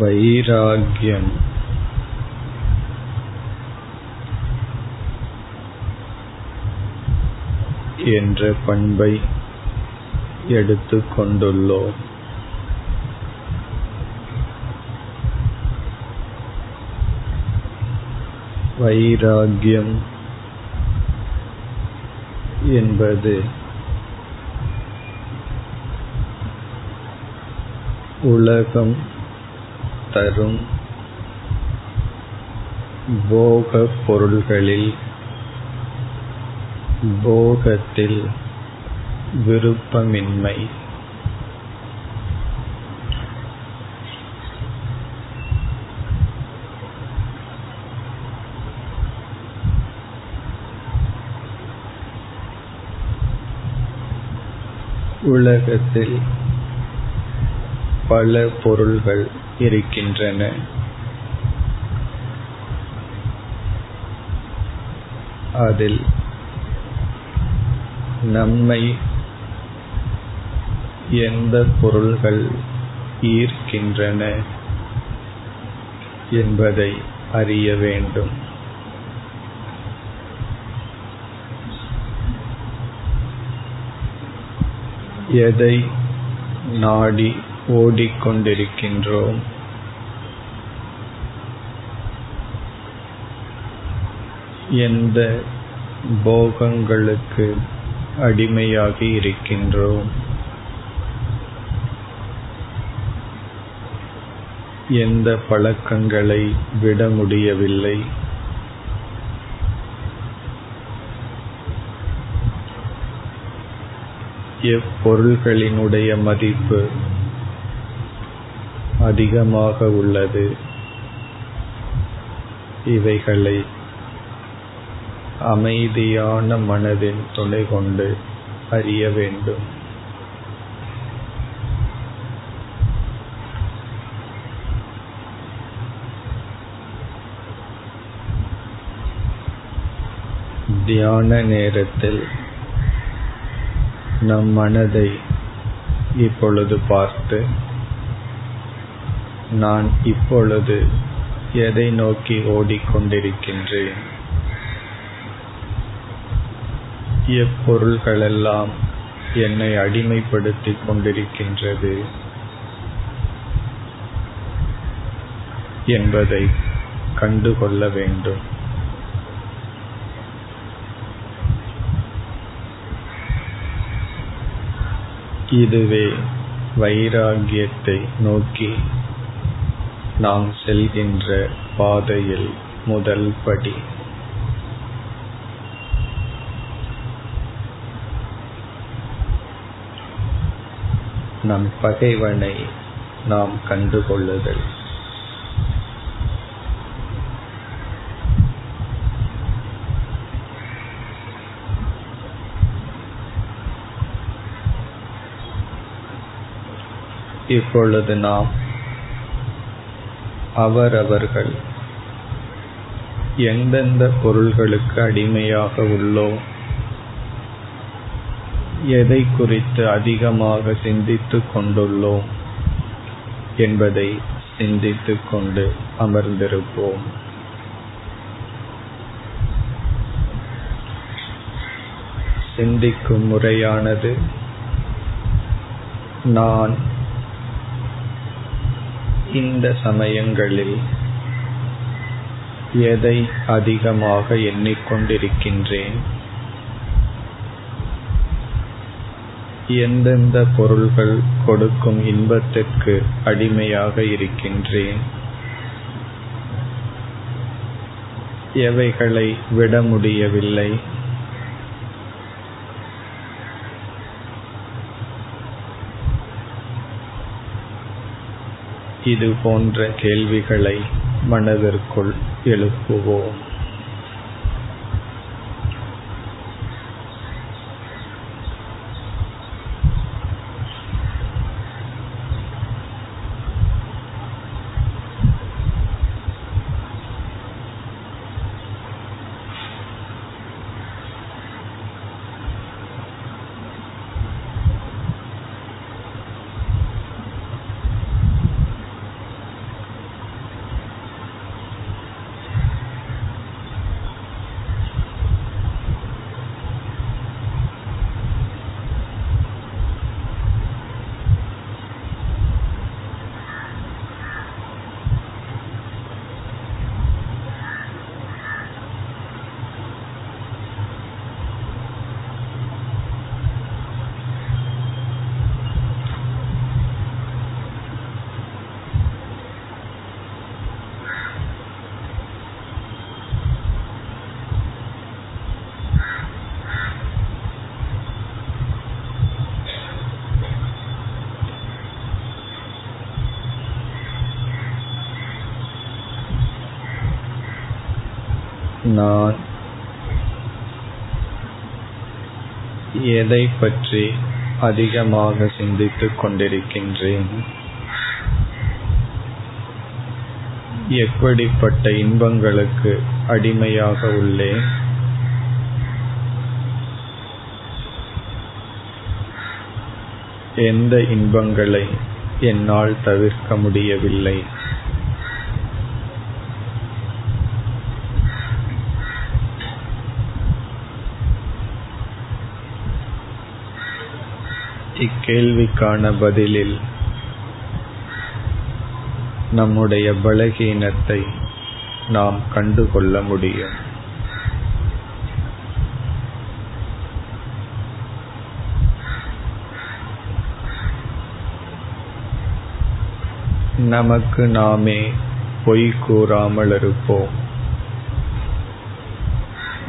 வைராகியம் என்ற பண்பை எடுத்துக் கொண்டுள்ளோம். வைராகியம் என்பது உலகம் தரும் போகப் பொருள்களில் போகத்தில் விருப்பமின்மை. உலகத்தில் பல பொருள்கள் இருக்கின்றன அதில் நம்மை எந்த பொருள்கள் ஈர்க்கின்றன என்பதை அறிய வேண்டும். எதை நாடி ஓடிக்கொண்டிருக்கின்றோம்? எந்த போகங்களுக்கு அடிமையாகி இருக்கின்றோம்? எந்த பழக்கங்களை விட முடியவில்லை? எப்பொருள்களினுடைய மதிப்பு அதிகமாக உள்ளது? இவைகளை அமைதியான மனதின் துணை கொண்டு அறிய வேண்டும். தியான நேரத்தில் நம் மனதை இப்பொழுது பார்த்து நான் இப்பொழுது எதை நோக்கி ஓடிக்கொண்டிருக்கின்றேன்? எப்பொருள்களெல்லாம் என்னை அடிமைப்படுத்திக் கொண்டிருக்கின்றது என்பதை கண்டுகொள்ள வேண்டும். இதுவே வைராகியத்தை நோக்கி நாம் செல்கின்ற பாதையில் முதல் படி. நம் பகைவனை நாம் கண்டுகொள்ளுதல். இப்பொழுது நாம் அவரவர்கள் எந்தெந்த பொருள்களுக்கு அடிமையாக உள்ளோம் எதை குறித்து அதிகமாக சிந்தித்துக் கொண்டுள்ளோம் என்பதை சிந்தித்துக் கொண்டு அமர்ந்திருப்போம். சிந்திக்கும் முறையானது நான் இந்த சமயங்களில் எதை அதிகமாக எண்ணிக்கொண்டிருக்கின்றேன்? எந்தெந்த பொருள்கள் கொடுக்கும் இன்பத்திற்கு அடிமையாக இருக்கின்றேன்? எவைகளை விட முடியவில்லை? இது போன்ற கேள்விகளை மனதிற்குள் எழுப்புவோம். நான் எதை பற்றி அதிகமாக சிந்தித்துக் கொண்டிருக்கின்றேன்? எப்படிப்பட்ட இன்பங்களுக்கு அடிமையாக உள்ளேன்? எந்த இன்பங்களை என்னால் தவிர்க்க முடியவில்லை. இக்கேள்விக்கான பதிலில் நம்முடைய பலகீனத்தை நாம் கண்டுகொள்ள முடியும். நமக்கு நாமே பொய் கூறாமல் இருப்போம்.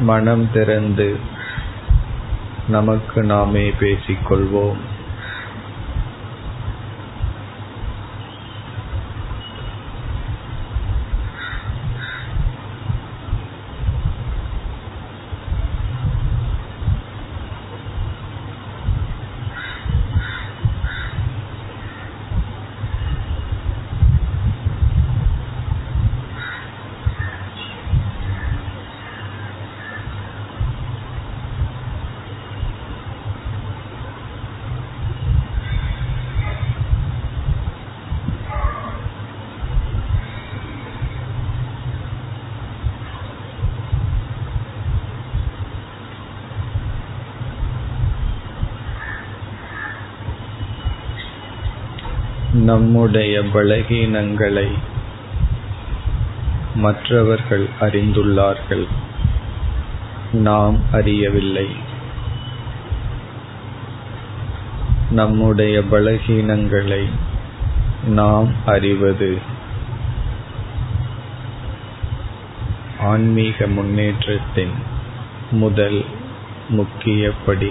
மனம் திறந்து நமக்கு நாமே பேசிக்கொள்வோம். நம்முடைய பலகீனங்களை மற்றவர்கள் அறிந்துள்ளார்கள். நாம் அறியவில்லை. நம்முடைய பலகீனங்களை நாம் அறிவது ஆன்மீக முன்னேற்றத்தின் முதல் முக்கிய படி.